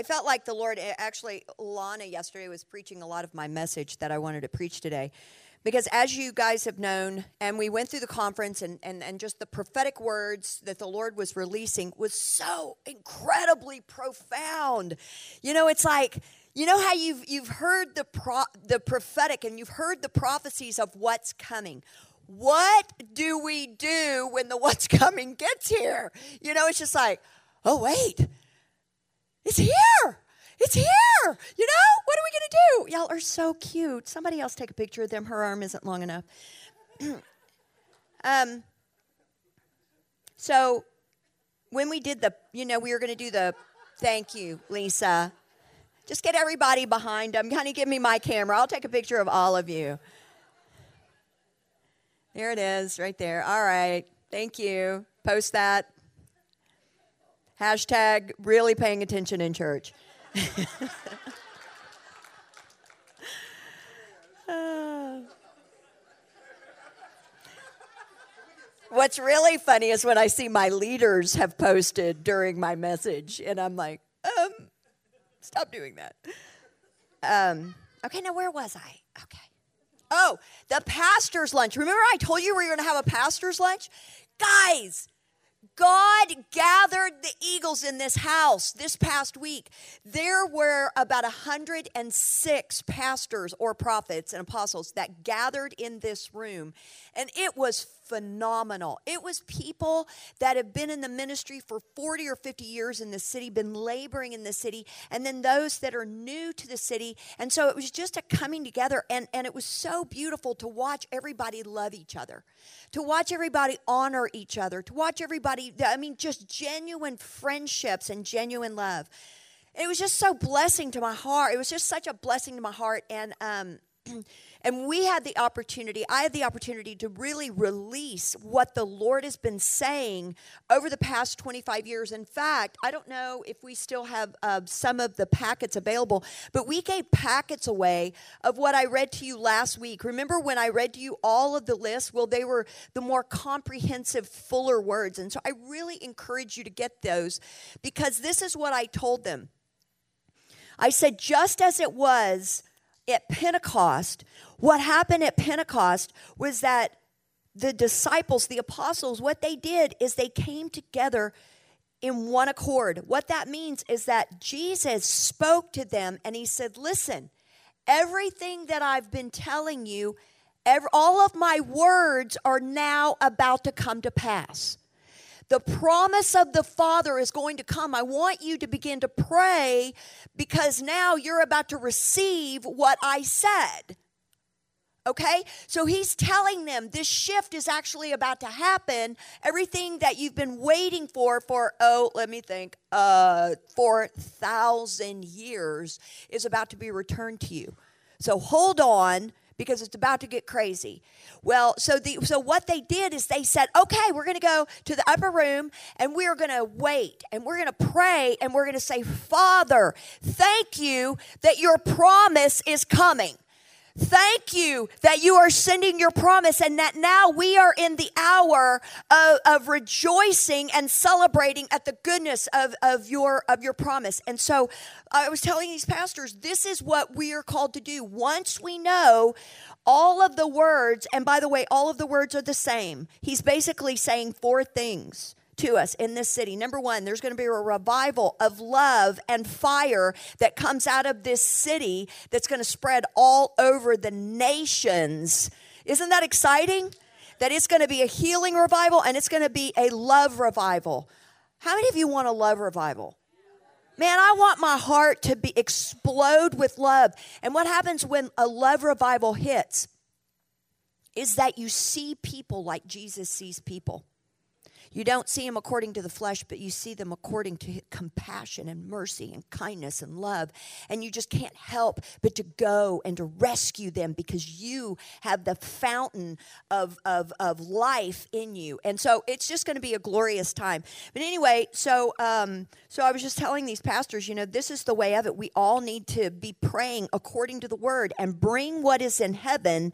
I felt like the Lord, eh, actually, Lana yesterday was preaching a lot of my message that I wanted to preach today. Because as you guys have known, and we went through the conference, and, and, and just the prophetic words that the Lord was releasing was so incredibly profound. You know, it's like, you know how you've, you've heard the, pro, the prophetic and you've heard the prophecies of what's coming. What do we do when the what's coming gets here? You know, it's just like, oh, wait, it's here. It's here. You know, what are we going to do? Y'all are so cute. Somebody else take a picture of them. Her arm isn't long enough. um, so when we did the, you know, we were going to do the thank you, Lisa. Just get everybody behind them. Honey, give me my camera. I'll take a picture of all of you. There it is, right there. All right. Thank you. Post that. Hashtag really paying attention in church. What's really funny is when I see my leaders have posted during my message, and I'm like, um, stop doing that. Um, okay, now where was I? Okay. Oh, the pastor's lunch. Remember, I told you we were going to have a pastor's lunch? Guys, God gathered the eagles in this house this past week. There were about 106 pastors or prophets and apostles that gathered in this room, and it was phenomenal. It was people that have been in the ministry for 40 or 50 years in the city, been laboring in the city, and then those that are new to the city. And so it was just a coming together, and, and it was so beautiful to watch everybody love each other, to watch everybody honor each other, to watch everybody, I mean, just genuine friendships and genuine love. It was just so blessing to my heart. It was just such a blessing to my heart. And, um, And we had the opportunity, I had the opportunity to really release what the Lord has been saying over the past 25 years. In fact, I don't know if we still have uh, some of the packets available, but we gave packets away of what I read to you last week. Remember when I read to you all of the lists? Well, they were the more comprehensive, fuller words. And so I really encourage you to get those because this is what I told them. I said, just as it was at Pentecost, what happened at Pentecost was that the disciples, the apostles, what they did is they came together in one accord. What that means is that Jesus spoke to them and he said, Listen, everything that I've been telling you, every, all of my words are now about to come to pass. The promise of the Father is going to come. I want you to begin to pray because now you're about to receive what I said. Okay? So he's telling them this shift is actually about to happen. Everything that you've been waiting for for oh, let me think, uh 4000 years is about to be returned to you. So hold on because it's about to get crazy. Well, so the so what they did is they said, "Okay, we're going to go to the upper room and we're going to wait and we're going to pray and we're going to say, "Father, thank you that your promise is coming." Thank you that you are sending your promise and that now we are in the hour of, of, rejoicing and celebrating at the goodness of, of, your, of your promise. And so I was telling these pastors, this is what we are called to do. Once we know all of the words, and by the way, all of the words are the same, he's basically saying four things to us in this city. Number one, there's going to be a revival of love and fire that comes out of this city that's going to spread all over the nations. Isn't that exciting? That it's going to be a healing revival and it's going to be a love revival. How many of you want a love revival? Man, I want my heart to be explode with love. And what happens when a love revival hits is that you see people like Jesus sees people. You don't see them according to the flesh, but you see them according to compassion and mercy and kindness and love. And you just can't help but to go and to rescue them because you have the fountain of, of, of life in you. And so it's just going to be a glorious time. But anyway, so, um, so I was just telling these pastors, you know, this is the way of it. We all need to be praying according to the word and bring what is in heaven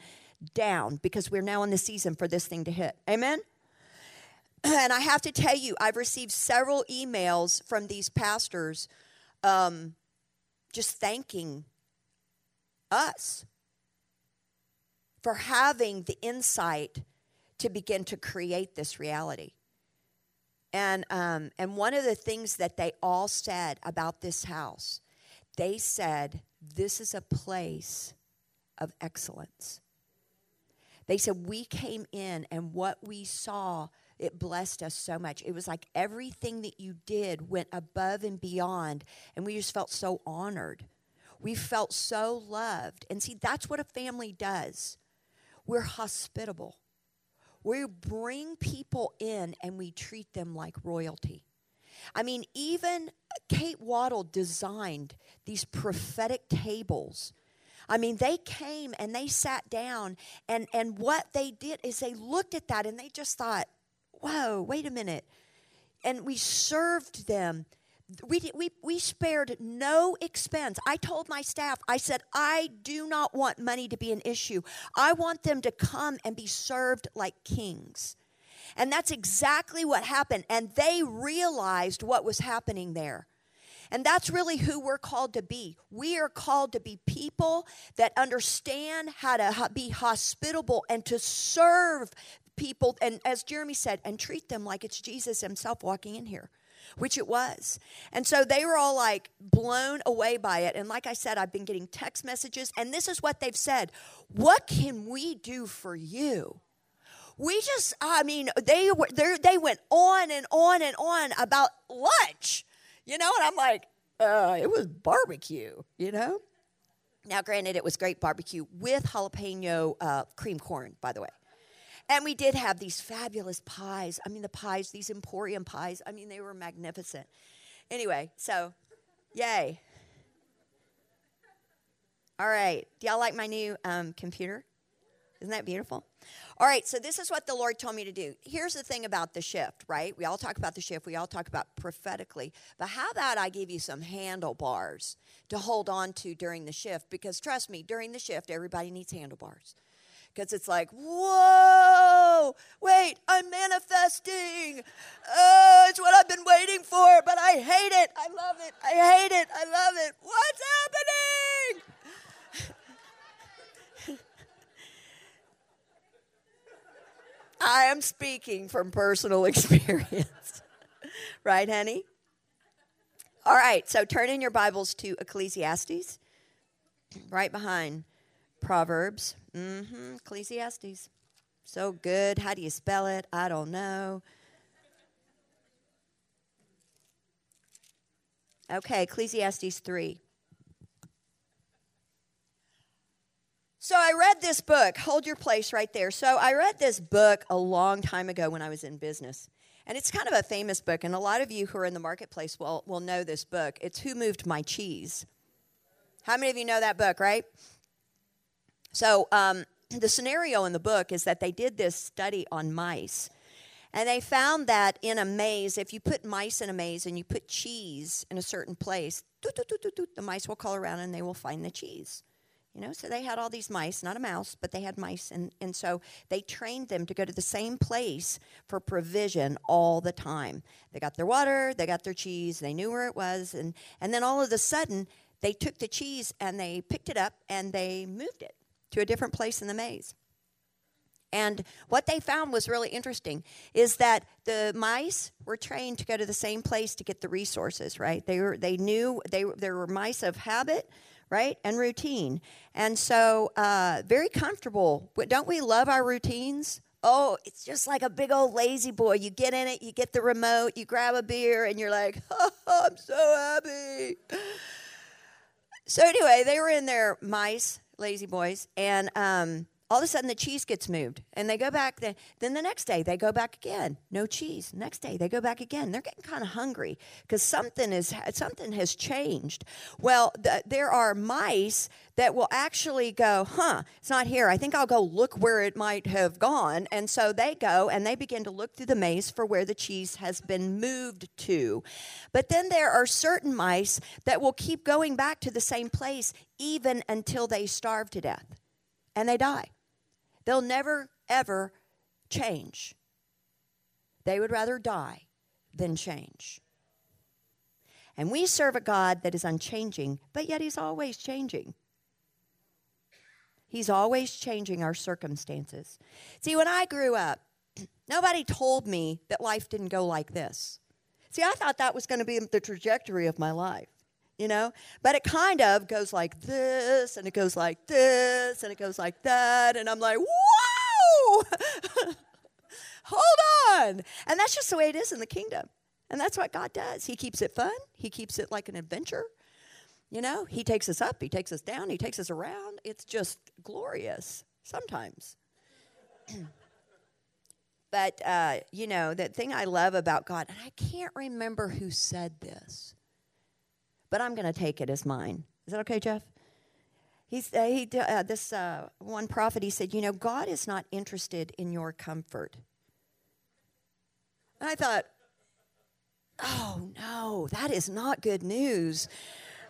down because we're now in the season for this thing to hit. Amen? and I have to tell you, I've received several emails from these pastors um, just thanking us for having the insight to begin to create this reality. And, um, and one of the things that they all said about this house, they said, This is a place of excellence. They said, We came in and what we saw, it blessed us so much. It was like everything that you did went above and beyond, and we just felt so honored. We felt so loved. And see, that's what a family does. We're hospitable. We bring people in and we treat them like royalty. I mean, even Kate Waddle designed these prophetic tables. I mean, they came and they sat down, and, and what they did is they looked at that and they just thought, whoa, wait a minute. And we served them we, we, we spared no expense. I told my staff, I said, I do not want money to be an issue. I want them to come and be served like kings. And that's exactly what happened. And they realized what was happening there. And that's really who we're called to be. We are called to be people that understand how to be hospitable and to serve people. And as Jeremy said, and treat them like it's Jesus himself walking in here which it was. And so they were all like blown away by it. And like I said, I've been getting text messages, and this is what they've said What can we do for you? We just, I mean, they were they went on and on and on about lunch, you know, and I'm like, uh, it was barbecue, you know. Now, granted, it was great barbecue with jalapeno uh, cream corn, by the way. And we did have these fabulous pies. I mean, the pies, these Emporium pies, I mean, they were magnificent. Anyway, so yay. All right. Do y'all like my new um, computer? Isn't that beautiful? All right, so this is what the Lord told me to do. Here's the thing about the shift, right? We all talk about the shift, we all talk about prophetically, but how about I give you some handlebars to hold on to during the shift? Because trust me, during the shift, everybody needs handlebars because it's like, whoa, wait, I'm manifesting. Oh, it's what I've been waiting for, but I hate it. I love it. I hate it. I love it. What's happening? I am speaking from personal experience. right, honey? All right, so turn in your Bibles to Ecclesiastes, right behind Proverbs. Mm-hmm. Ecclesiastes. So good. How do you spell it? I don't know. Okay, Ecclesiastes 3. So I read this book. Hold your place right there. So I read this book a long time ago when I was in business. And it's kind of a famous book, and a lot of you who are in the marketplace will, will know this book. It's Who Moved My Cheese. How many of you know that book, right? So, um, the scenario in the book is that they did this study on mice. And they found that in a maze, if you put mice in a maze and you put cheese in a certain place, the mice will call around and they will find the cheese. You know, so they had all these mice, not a mouse, but they had mice. And, and so they trained them to go to the same place for provision all the time. They got their water, they got their cheese, they knew where it was. And, and then all of a sudden, they took the cheese and they picked it up and they moved it to a different place in the maze. And what they found was really interesting is that the mice were trained to go to the same place to get the resources, right? They were they knew they they were mice of habit, right, and routine, and so uh, very comfortable. Don't we love our routines? Oh, it's just like a big old lazy boy. You get in it, you get the remote, you grab a beer, and you're like, oh, I'm so happy. So anyway, they were in their mice lazy boys, and um, all of a sudden the cheese gets moved and they go back then then the next day they go back again. No cheese. Next day they go back again. They're getting kind of hungry because something is something has changed. Well the, there are mice that will actually go huh it's not here. I think i'll go look where it might have gone. And so they go and they begin to look through the maze for where the cheese has been moved to. But then there are certain mice that will keep going back to the same place even until they starve to death and they die They'll never, ever change. They would rather die than change. And we serve a God that is unchanging, but yet He's always changing. He's always changing our circumstances. See, when I grew up, nobody told me that life didn't go like this. See, I thought that was going to be the trajectory of my life, you know? But it kind of goes like this, and it goes like this, and it goes like that, and I'm like, whoa! Hold on! And that's just the way it is in the kingdom. And that's what God does. He keeps it fun, He keeps it like an adventure. You know, He takes us up, He takes us down, He takes us around. It's just glorious sometimes. but, uh, you know, the thing I love about God, and I can't remember who said this, but I'm going to take it as mine. Is that okay, Jeff? He's, uh, he, uh, this uh, one prophet, he said, You know, God is not interested in your comfort. And I thought, Oh, no, that is not good news.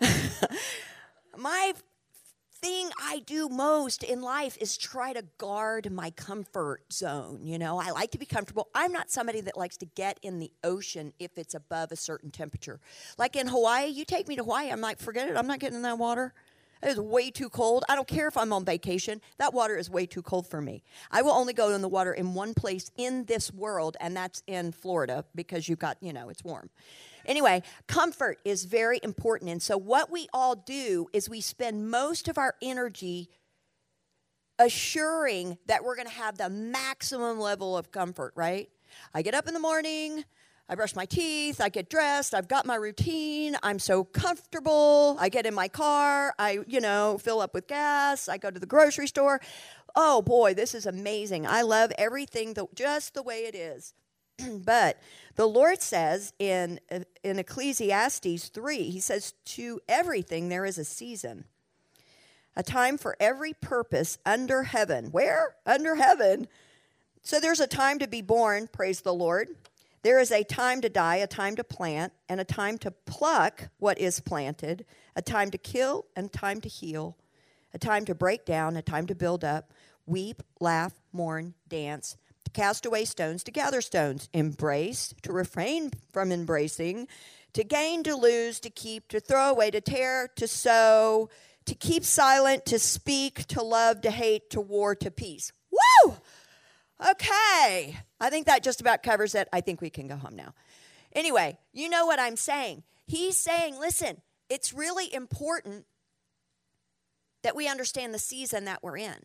My thing I do most in life is try to guard my comfort zone. You know, I like to be comfortable. I'm not somebody that likes to get in the ocean if it's above a certain temperature. Like in Hawaii, you take me to Hawaii, I'm like, forget it, I'm not getting in that water. It is way too cold. I don't care if I'm on vacation. That water is way too cold for me. I will only go in the water in one place in this world, and that's in Florida because you've got, you know, it's warm. Anyway, comfort is very important. And so, what we all do is we spend most of our energy assuring that we're going to have the maximum level of comfort, right? I get up in the morning, I brush my teeth, I get dressed, I've got my routine, I'm so comfortable. I get in my car, I, you know, fill up with gas, I go to the grocery store. Oh boy, this is amazing. I love everything the, just the way it is. but the Lord says in, in Ecclesiastes 3, He says, To everything there is a season, a time for every purpose under heaven. Where? Under heaven. So there's a time to be born, praise the Lord. There is a time to die, a time to plant, and a time to pluck what is planted, a time to kill and time to heal, a time to break down, a time to build up, weep, laugh, mourn, dance, to cast away stones, to gather stones, embrace, to refrain from embracing, to gain, to lose, to keep, to throw away, to tear, to sow, to keep silent, to speak, to love, to hate, to war, to peace. Okay. I think that just about covers it. I think we can go home now. Anyway, you know what I'm saying. He's saying, listen, it's really important that we understand the season that we're in.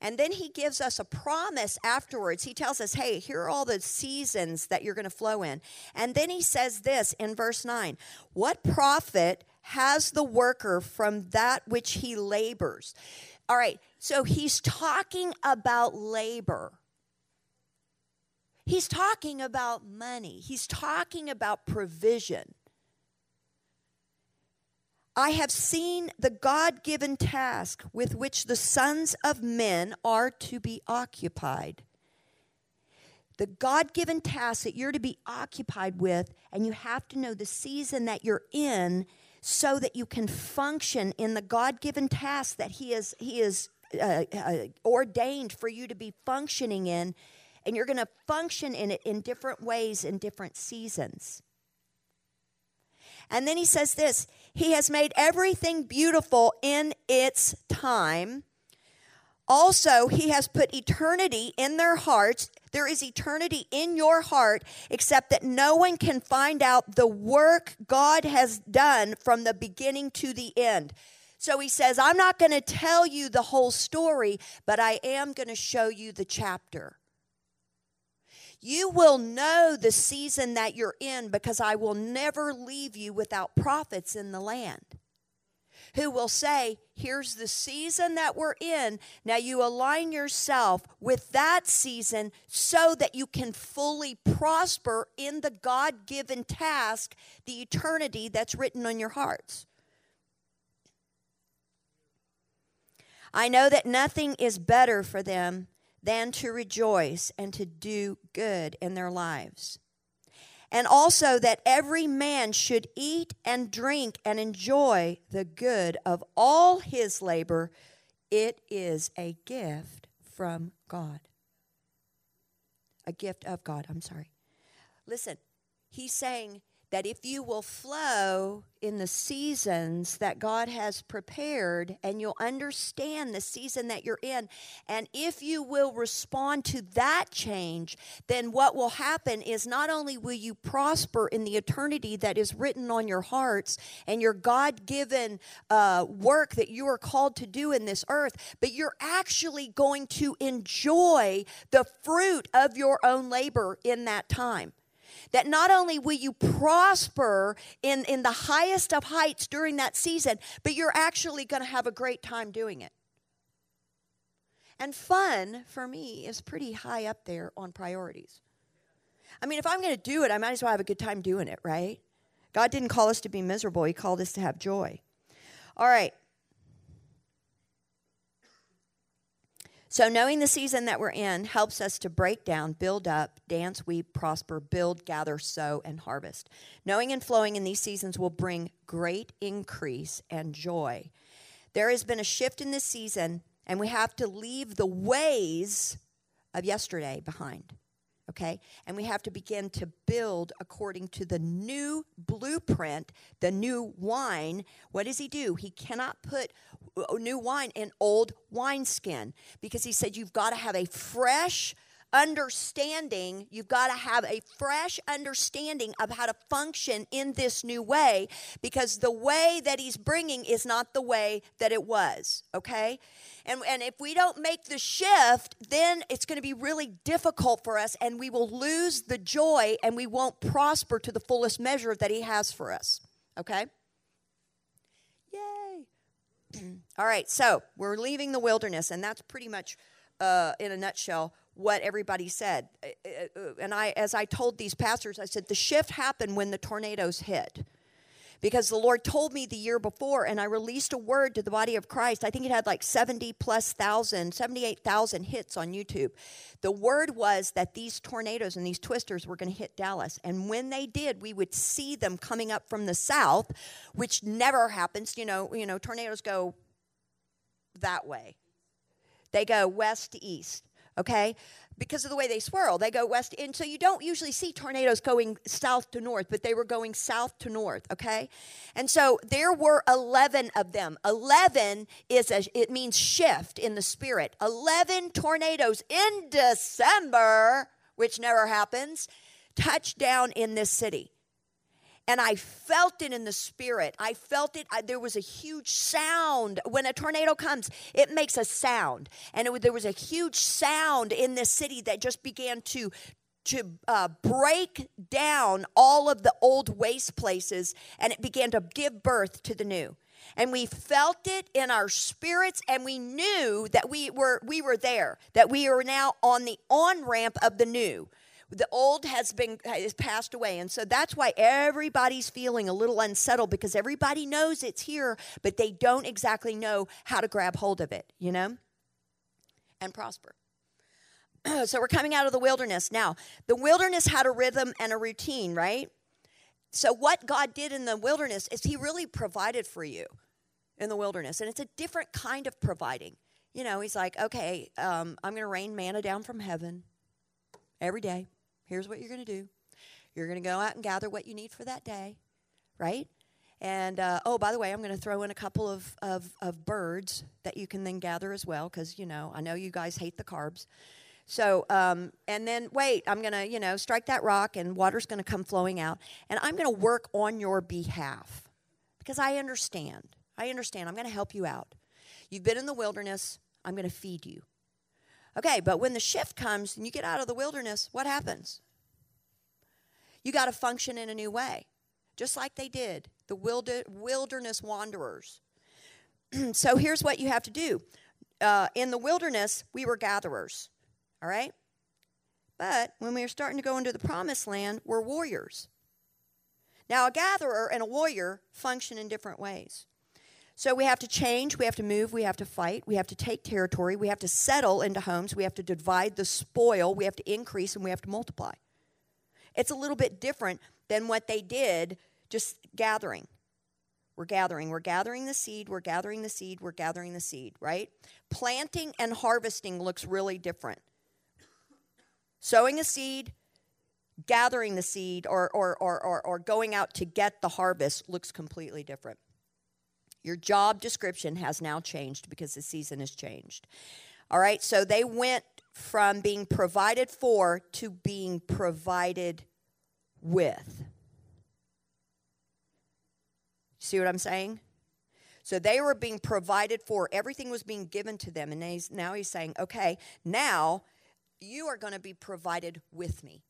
And then he gives us a promise afterwards. He tells us, hey, here are all the seasons that you're going to flow in. And then he says this in verse 9 What profit has the worker from that which he labors? All right, so he's talking about labor. He's talking about money. He's talking about provision. I have seen the God given task with which the sons of men are to be occupied. The God given task that you're to be occupied with, and you have to know the season that you're in so that you can function in the God given task that He is, he is uh, uh, ordained for you to be functioning in and you're going to function in it in different ways in different seasons. And then he says this He has made everything beautiful in its time. Also, He has put eternity in their hearts. There is eternity in your heart, except that no one can find out the work God has done from the beginning to the end. So he says, I'm not going to tell you the whole story, but I am going to show you the chapter. You will know the season that you're in because I will never leave you without prophets in the land who will say, Here's the season that we're in. Now you align yourself with that season so that you can fully prosper in the God given task, the eternity that's written on your hearts. I know that nothing is better for them than to rejoice and to do good in their lives. And also that every man should eat and drink and enjoy the good of all his labor. It is a gift from God. A gift of God, I'm sorry. Listen, he's saying that if you will flow in the seasons that God has prepared and you'll understand the season that you're in, and if you will respond to that change, then what will happen is not only will you prosper in the eternity that is written on your hearts and your God given uh, work that you are called to do in this earth, but you're actually going to enjoy the fruit of your own labor in that time that not only will you prosper in, in the highest of heights during that season, but you're actually going to have a great time doing it. And fun, for me, is pretty high up there on priorities. I mean, if I'm going to do it, I might as well have a good time doing it, right? God didn't call us to be miserable, He called us to have joy. All right. So, knowing the season that we're in helps us to break down, build up, dance, weep, prosper, build, gather, sow, and harvest. Knowing and flowing in these seasons will bring great increase and joy. There has been a shift in this season, and we have to leave the ways of yesterday behind okay? And we have to begin to build according to the new blueprint, the new wine. What does he do? He cannot put uh, new wine in old wineskin because he said you've got to have a fresh understanding, you've got to have a fresh understanding of how to function in this new way because the way that he's bringing is not the way that it was, okay? And, and if we don't make the shift, then it's going to be really difficult for us and we will lose the joy and we won't prosper to the fullest measure that he has for us, okay? Yay! All right, so we're leaving the wilderness, and that's pretty much, uh, in a nutshell, what everybody said. Uh, uh, uh, and I, as I told these pastors, I said the shift happened when the tornadoes hit. Because the Lord told me the year before, and I released a word to the body of Christ. I think it had like 70 plus thousand, 78,000 hits on YouTube. The word was that these tornadoes and these twisters were going to hit Dallas. And when they did, we would see them coming up from the south, which never happens. You know, you know, tornadoes go that way. They go west to east okay? Because of the way they swirl, they go west. And so you don't usually see tornadoes going south to north, but they were going south to north, okay? And so there were 11 of them. 11 is a, it means shift in the spirit. 11 tornadoes in December, which never happens, touched down in this city and I felt it in the spirit. I felt it. I, there was a huge sound. When a tornado comes, it makes a sound. And it, there was a huge sound in this city that just began to to uh, break down all of the old waste places and it began to give birth to the new and we felt it in our spirits and we knew that we were we were there that we are now on the on ramp of the new the old has been has passed away. And so that's why everybody's feeling a little unsettled because everybody knows it's here but they don't exactly know how to grab hold of it you know? And prosper. So we're coming out of the wilderness. Now the wilderness had a rhythm and a routine right? So what god did in the wilderness is he really provided for you in the wilderness. And it's a different kind of providing. You know he's like okay um, i'm going to rain manna down from heaven every day Here's what you're going to do you're going to go out and gather what you need for that day, right? And uh, oh, by the way, I'm going to throw in a couple of, of, of birds that you can then gather as well, because, you know, I know you guys hate the carbs. So, um, and then wait, I'm going to, you know, strike that rock and water's going to come flowing out. And I'm going to work on your behalf because I understand. I understand. I'm going to help you out. You've been in the wilderness. I'm going to feed you. Okay, but when the shift comes and you get out of the wilderness, what happens? You got to function in a new way, just like they did, the wilderness wanderers. so here's what you have to do. Uh, in the wilderness, we were gatherers, all right? But when we are starting to go into the promised land, we're warriors. Now, a gatherer and a warrior function in different ways. So we have to change, we have to move, we have to fight, we have to take territory, we have to settle into homes, we have to divide the spoil, we have to increase, and we have to multiply. It's a little bit different than what they did just gathering. We're gathering. We're gathering the seed. We're gathering the seed. We're gathering the seed, right? Planting and harvesting looks really different. Sowing a seed, gathering the seed or, or, or, or, going out to get the harvest looks completely different. Your job description has now changed because the season has changed. All right, so they went from being provided for to being provided with. See what I'm saying? So they were being provided for, everything was being given to them. And he's, now he's saying, okay, now you are going to be provided with me.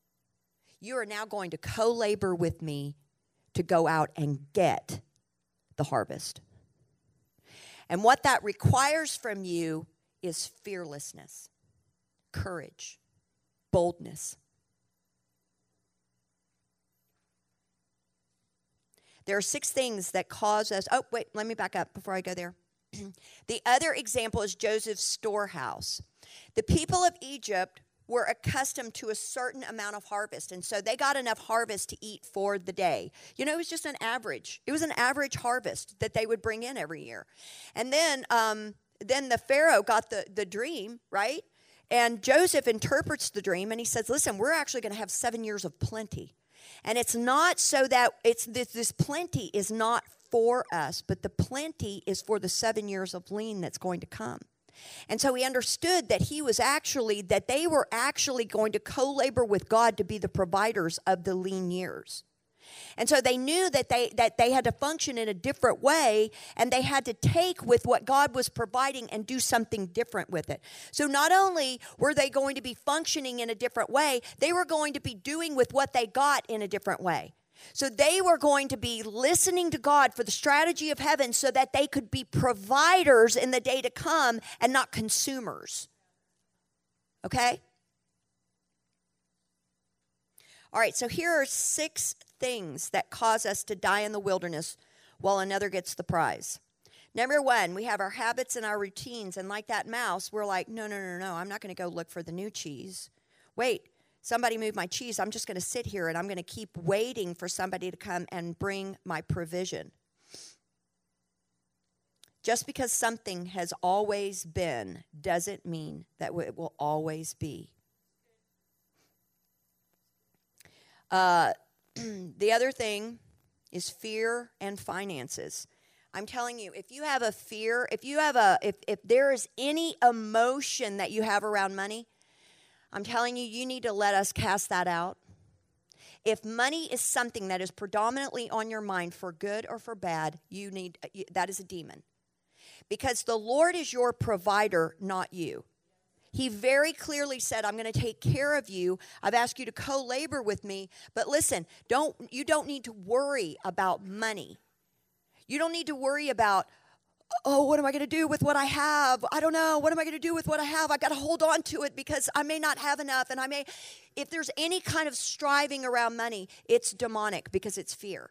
You are now going to co labor with me to go out and get the harvest. And what that requires from you is fearlessness, courage, boldness. There are six things that cause us. Oh, wait, let me back up before I go there. the other example is Joseph's storehouse. The people of Egypt were accustomed to a certain amount of harvest. And so they got enough harvest to eat for the day. You know, it was just an average. It was an average harvest that they would bring in every year. And then, um, then the Pharaoh got the, the dream, right? And Joseph interprets the dream and he says, Listen, we're actually going to have seven years of plenty. And it's not so that it's this, this plenty is not for us, but the plenty is for the seven years of lean that's going to come. And so he understood that he was actually, that they were actually going to co labor with God to be the providers of the lean years. And so they knew that they that they had to function in a different way and they had to take with what God was providing and do something different with it. So not only were they going to be functioning in a different way, they were going to be doing with what they got in a different way. So they were going to be listening to God for the strategy of heaven so that they could be providers in the day to come and not consumers. Okay? All right, so here are six things that cause us to die in the wilderness while another gets the prize. Number one, we have our habits and our routines, and like that mouse, we're like, no, no, no, no, I'm not going to go look for the new cheese. Wait, somebody move my cheese. I'm just going to sit here and I'm going to keep waiting for somebody to come and bring my provision. Just because something has always been doesn't mean that it will always be. Uh, the other thing is fear and finances. I'm telling you, if you have a fear, if you have a, if, if there is any emotion that you have around money, I'm telling you, you need to let us cast that out. If money is something that is predominantly on your mind for good or for bad, you need uh, that is a demon. Because the Lord is your provider, not you. He very clearly said, I'm going to take care of you. I've asked you to co-labor with me, but listen, don't you don't need to worry about money. You don't need to worry about oh, what am I going to do with what I have? I don't know. What am I going to do with what I have? I got to hold on to it because I may not have enough. And I may, if there's any kind of striving around money, it's demonic because it's fear.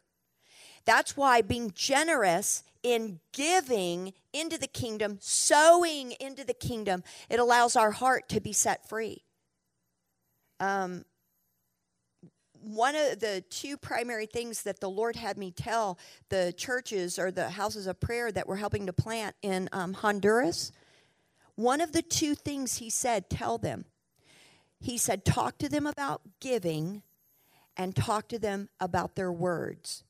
That's why being generous in giving into the kingdom, sowing into the kingdom, it allows our heart to be set free. Um, one of the two primary things that the Lord had me tell the churches or the houses of prayer that we're helping to plant in um, Honduras, one of the two things He said, tell them. He said, talk to them about giving and talk to them about their words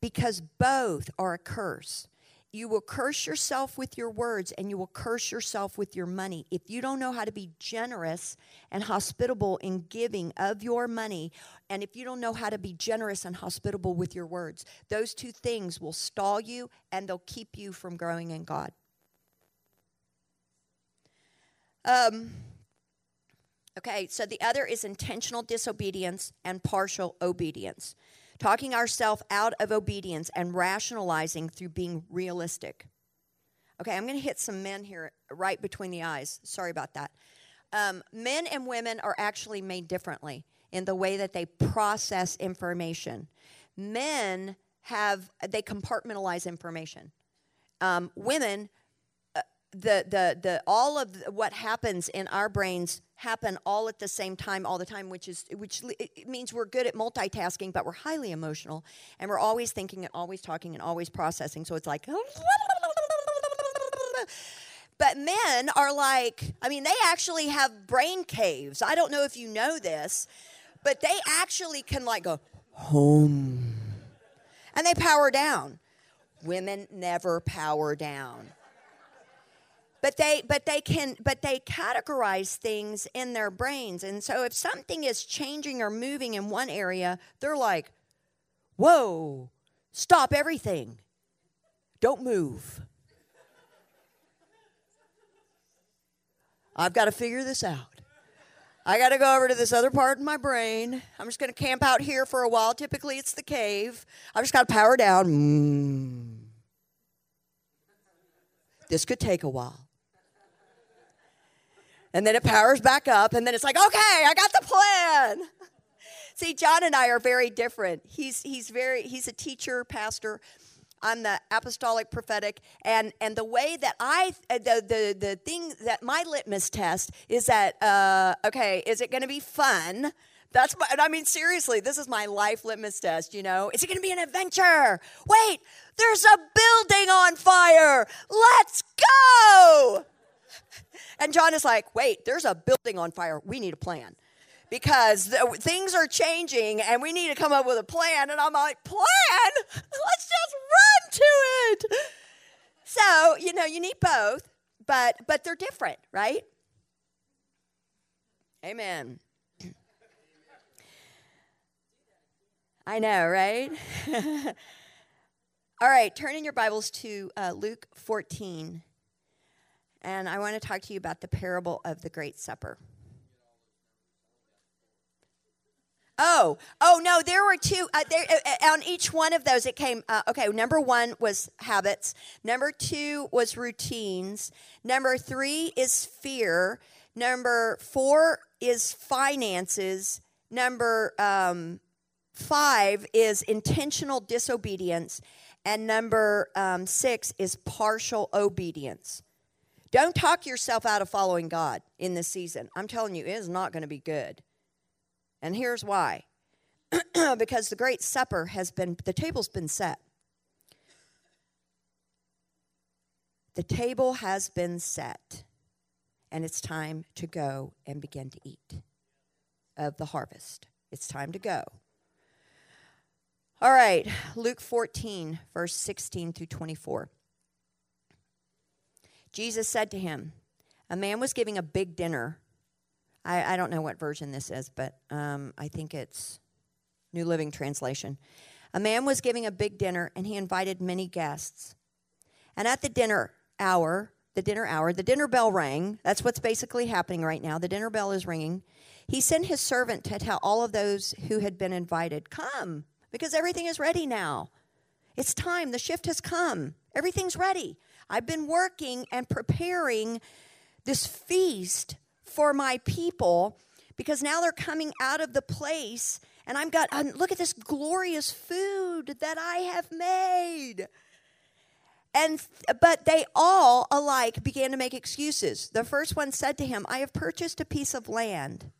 because both are a curse you will curse yourself with your words and you will curse yourself with your money. If you don't know how to be generous and hospitable in giving of your money, and if you don't know how to be generous and hospitable with your words, those two things will stall you and they'll keep you from growing in God. Um, okay, so the other is intentional disobedience and partial obedience talking ourselves out of obedience and rationalizing through being realistic. Okay, I'm going to hit some men here right between the eyes. Sorry about that. Um, men and women are actually made differently in the way that they process information. Men have, they compartmentalize information. Um, women the the the all of what happens in our brains happen all at the same time all the time which is which means we're good at multitasking but we're highly emotional and we're always thinking and always talking and always processing so it's like but men are like i mean they actually have brain caves i don't know if you know this but they actually can like go home and they power down. Women never power down. But they but they can but they categorize things in their brains. And so if something is changing or moving in one area, they're like, "Whoa, stop everything. Don't move." I've got to figure this out. I got to go over to this other part of my brain. I'm just going to camp out here for a while. Typically, it's the cave. I've just got to power down. Mm. This could take a while. And then it powers back up, and then it's like, okay, I got the plan. See, John and I are very different. He's, he's, very, he's a teacher, pastor. I'm the apostolic prophetic, and and the way that I uh, the the the thing that my litmus test is that uh, okay, is it going to be fun? That's my, I mean, seriously, this is my life litmus test, you know? Is it gonna be an adventure? Wait, there's a building on fire. Let's go. And John is like, wait, there's a building on fire. We need a plan because the, things are changing and we need to come up with a plan. And I'm like, plan? Let's just run to it. So, you know, you need both, but but they're different, right? Amen. I know, right? All right, turn in your Bibles to uh, Luke 14. And I want to talk to you about the parable of the Great Supper. Oh, oh no, there were two. Uh, there, uh, uh, on each one of those, it came. Uh, okay, number one was habits. Number two was routines. Number three is fear. Number four is finances. Number um, five is intentional disobedience. And number um, six is partial obedience. Don't talk yourself out of following God in this season. I'm telling you, it is not going to be good. And here's why because the great supper has been, the table's been set. The table has been set, and it's time to go and begin to eat of the harvest. It's time to go. All right, Luke 14, verse 16 through 24. Jesus said to him, A man was giving a big dinner I, I don't know what version this is, but um, I think it's New Living Translation. A man was giving a big dinner, and he invited many guests. And at the dinner hour, the dinner hour, the dinner bell rang. That's what's basically happening right now. The dinner bell is ringing. He sent his servant to tell all of those who had been invited, Come, because everything is ready now. It's time. The shift has come. Everything's ready. I've been working and preparing this feast for my people because now they're coming out of the place and I'm got um, look at this glorious food that I have made. And but they all alike began to make excuses. The first one said to him, "I have purchased a piece of land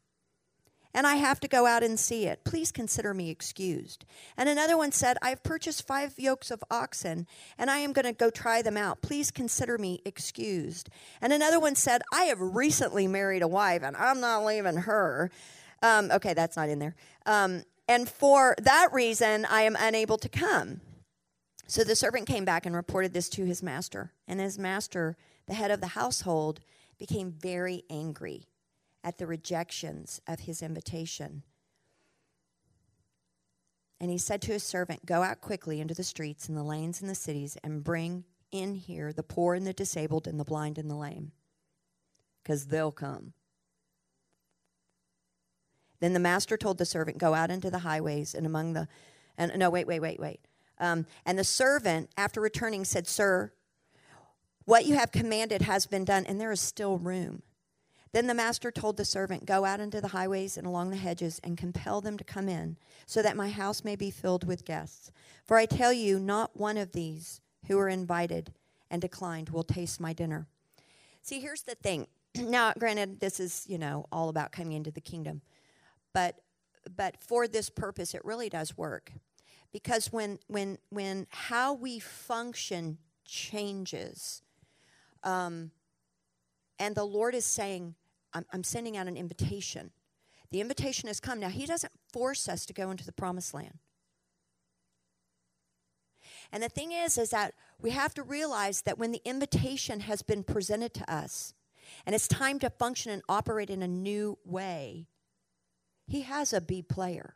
and I have to go out and see it. Please consider me excused. And another one said, I've purchased five yokes of oxen, and I am going to go try them out. Please consider me excused. And another one said, I have recently married a wife, and I'm not leaving her. Um, okay, that's not in there. Um, and for that reason, I am unable to come. So the servant came back and reported this to his master. And his master, the head of the household, became very angry at the rejections of his invitation. And he said to his servant, Go out quickly into the streets and the lanes and the cities and bring in here the poor and the disabled and the blind and the lame, because they'll come. Then the master told the servant, Go out into the highways and among the. And no, wait, wait, wait, wait. Um, and the servant, after returning, said, Sir, what you have commanded has been done, and there is still room. Then the master told the servant, Go out into the highways and along the hedges and compel them to come in, so that my house may be filled with guests. For I tell you, not one of these who are invited and declined will taste my dinner. See, here's the thing. now, granted, this is, you know, all about coming into the kingdom. But but for this purpose it really does work. Because when when when how we function changes, um, and the Lord is saying, I'm, I'm sending out an invitation The invitation has come. Now, He doesn't force us to go into the promised land. And the thing is, is that we have to realize that when the invitation has been presented to us and it's time to function and operate in a new way, He has a B player.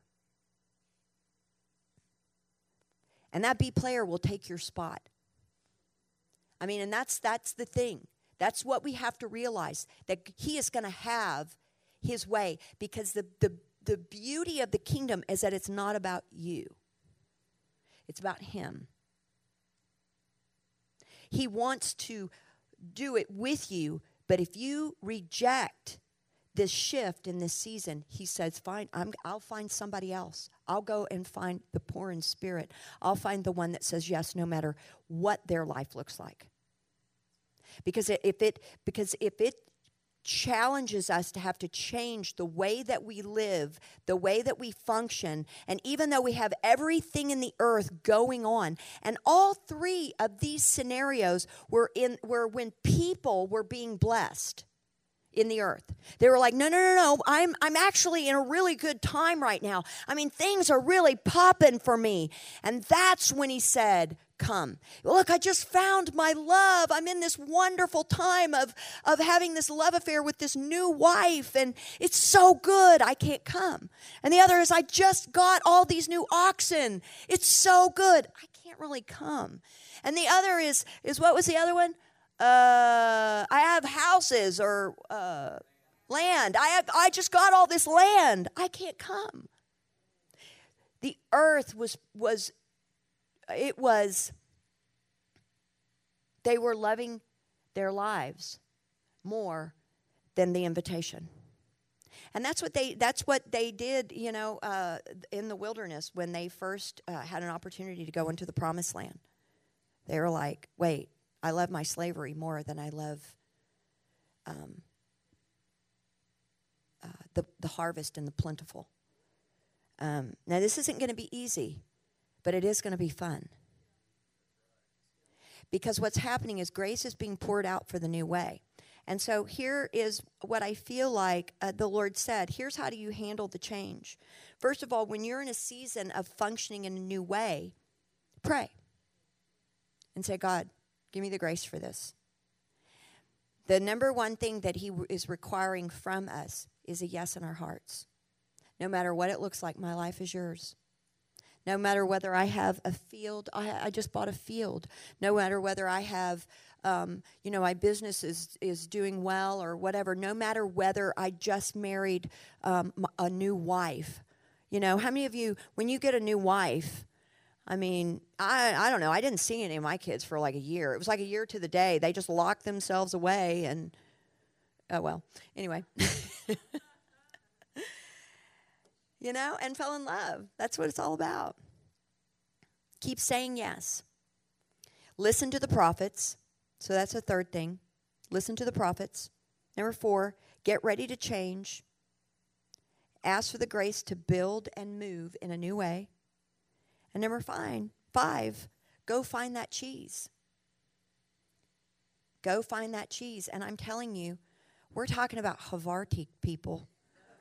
And that B player will take your spot. I mean, and that's that's the thing. That's what we have to realize that he is going to have his way because the, the, the beauty of the kingdom is that it's not about you, it's about him. He wants to do it with you, but if you reject this shift in this season, he says, Fine, i will find somebody else. I'll go and find the poor in spirit. I'll find the one that says yes no matter what their life looks like. Because if it because if it challenges us to have to change the way that we live, the way that we function, and even though we have everything in the earth going on, and all three of these scenarios were in were when people were being blessed in the earth. They were like, no, no, no, no, I'm, I'm actually in a really good time right now. I mean, things are really popping for me. And that's when he said, come. Look, I just found my love. I'm in this wonderful time of, of having this love affair with this new wife, and it's so good, I can't come. And the other is, I just got all these new oxen. It's so good, I can't really come. And the other is, is what was the other one? Uh, I have houses or uh, land. I, have, I just got all this land. I can't come. The earth was, was it was, they were loving their lives more than the invitation. And that's what they that's what they did, you know, uh, in the wilderness when they first uh, had an opportunity to go into the promised land. They were like, "Wait, I love my slavery more than I love um, uh, the the harvest and the plentiful." Um, now, this isn't going to be easy but it is going to be fun. Because what's happening is grace is being poured out for the new way. And so here is what I feel like uh, the Lord said. Here's how do you handle the change. First of all, when you're in a season of functioning in a new way, pray and say, God, give me the grace for this. The number one thing that He is requiring from us is a yes in our hearts. No matter what it looks like, my life is yours. No matter whether I have a field, I, I just bought a field. No matter whether I have, um, you know, my business is, is doing well or whatever. No matter whether I just married um, a new wife. You know, how many of you, when you get a new wife, I mean, I, I don't know. I didn't see any of my kids for like a year. It was like a year to the day. They just locked themselves away and, oh well. Anyway. you know, and fell in love. That's what it's all about. Keep saying yes. Listen to the prophets. So that's the third thing. Listen to the prophets. Number four, get ready to change. Ask for the grace to build and move in a new way. And number five, five, go find that cheese. Go find that cheese. And I'm telling you, we're talking about Havarti people.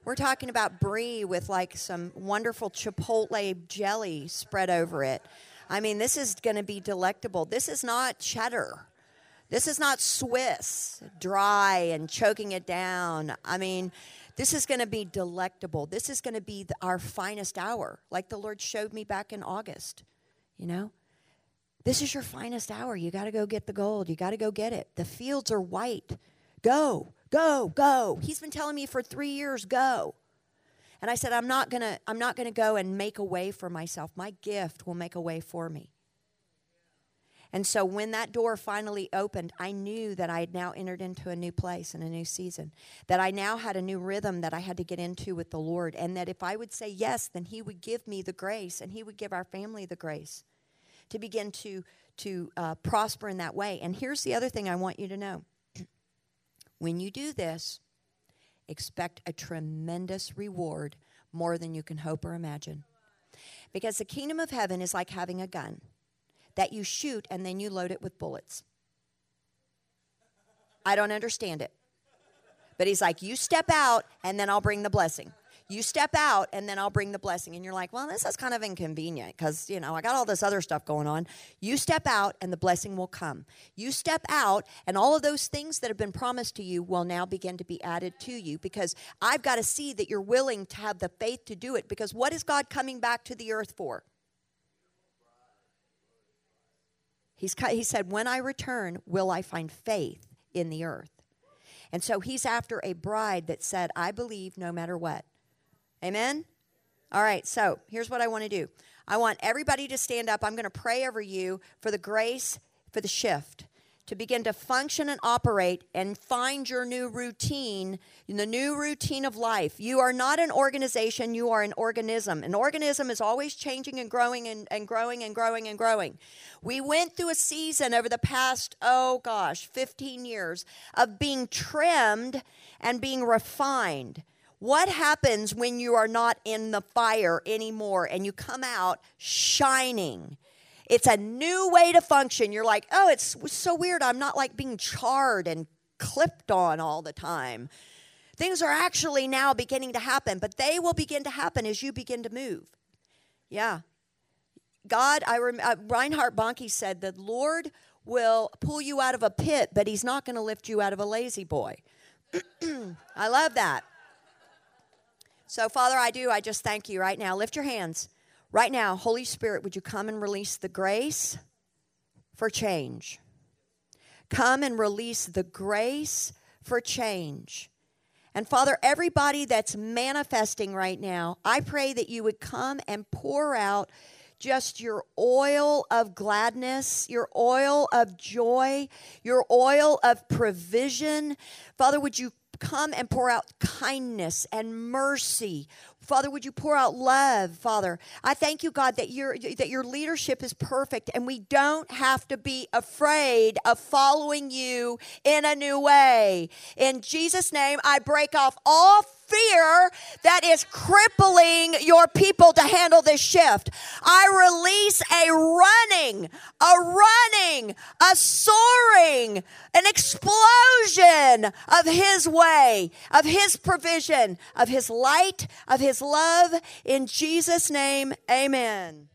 We're talking about brie with like some wonderful chipotle jelly spread over it. I mean, this is going to be delectable. This is not cheddar. This is not Swiss, dry and choking it down. I mean, this is going to be delectable. This is going to be the, our finest hour, like the Lord showed me back in August. You know, this is your finest hour. You got to go get the gold. You got to go get it. The fields are white. Go. Go, go. He's been telling me for three years, go. And I said, I'm not gonna, I'm not gonna go and make a way for myself. My gift will make a way for me. And so when that door finally opened, I knew that I had now entered into a new place and a new season. That I now had a new rhythm that I had to get into with the Lord. And that if I would say yes, then He would give me the grace and He would give our family the grace to begin to, to uh, prosper in that way. And here's the other thing I want you to know when you do this, expect a tremendous reward more than you can hope or imagine. Because the kingdom of heaven is like having a gun that you shoot and then you load it with bullets. I don't understand it. But he's like, you step out and then I'll bring the blessing. You step out, and then I'll bring the blessing. And you're like, well, this is kind of inconvenient because, you know, I got all this other stuff going on. You step out, and the blessing will come. You step out, and all of those things that have been promised to you will now begin to be added to you because I've got to see that you're willing to have the faith to do it. Because what is God coming back to the earth for? He's, he said, When I return, will I find faith in the earth? And so he's after a bride that said, I believe no matter what. Amen? All right, so here's what I want to do I want everybody to stand up. I'm going to pray over you for the grace for the shift to begin to function and operate and find your new routine in the new routine of life. You are not an organization, you are an organism. An organism is always changing and growing and, and growing and growing and growing. We went through a season over the past, oh gosh, 15 years of being trimmed and being refined. What happens when you are not in the fire anymore and you come out shining? It's a new way to function. You're like, oh, it's so weird. I'm not like being charred and clipped on all the time. Things are actually now beginning to happen, but they will begin to happen as you begin to move. Yeah. God, I rem- uh, Reinhard Bonnke said the Lord will pull you out of a pit, but He's not going to lift you out of a lazy boy. I love that. So, Father, I do. I just thank you right now. Lift your hands. Right now, Holy Spirit, would you come and release the grace for change? Come and release the grace for change. And Father, everybody that's manifesting right now, I pray that you would come and pour out just your oil of gladness, your oil of joy, your oil of provision. Father, would you come and pour out kindness and mercy Father, would you pour out love, Father? I thank you, God, that your that your leadership is perfect and we don't have to be afraid of following you in a new way. In Jesus' name, I break off all fear that is crippling your people to handle this shift. I release a running, a running, a soaring, an explosion of His way, of His provision, of His light, of His love. In Jesus' name, amen.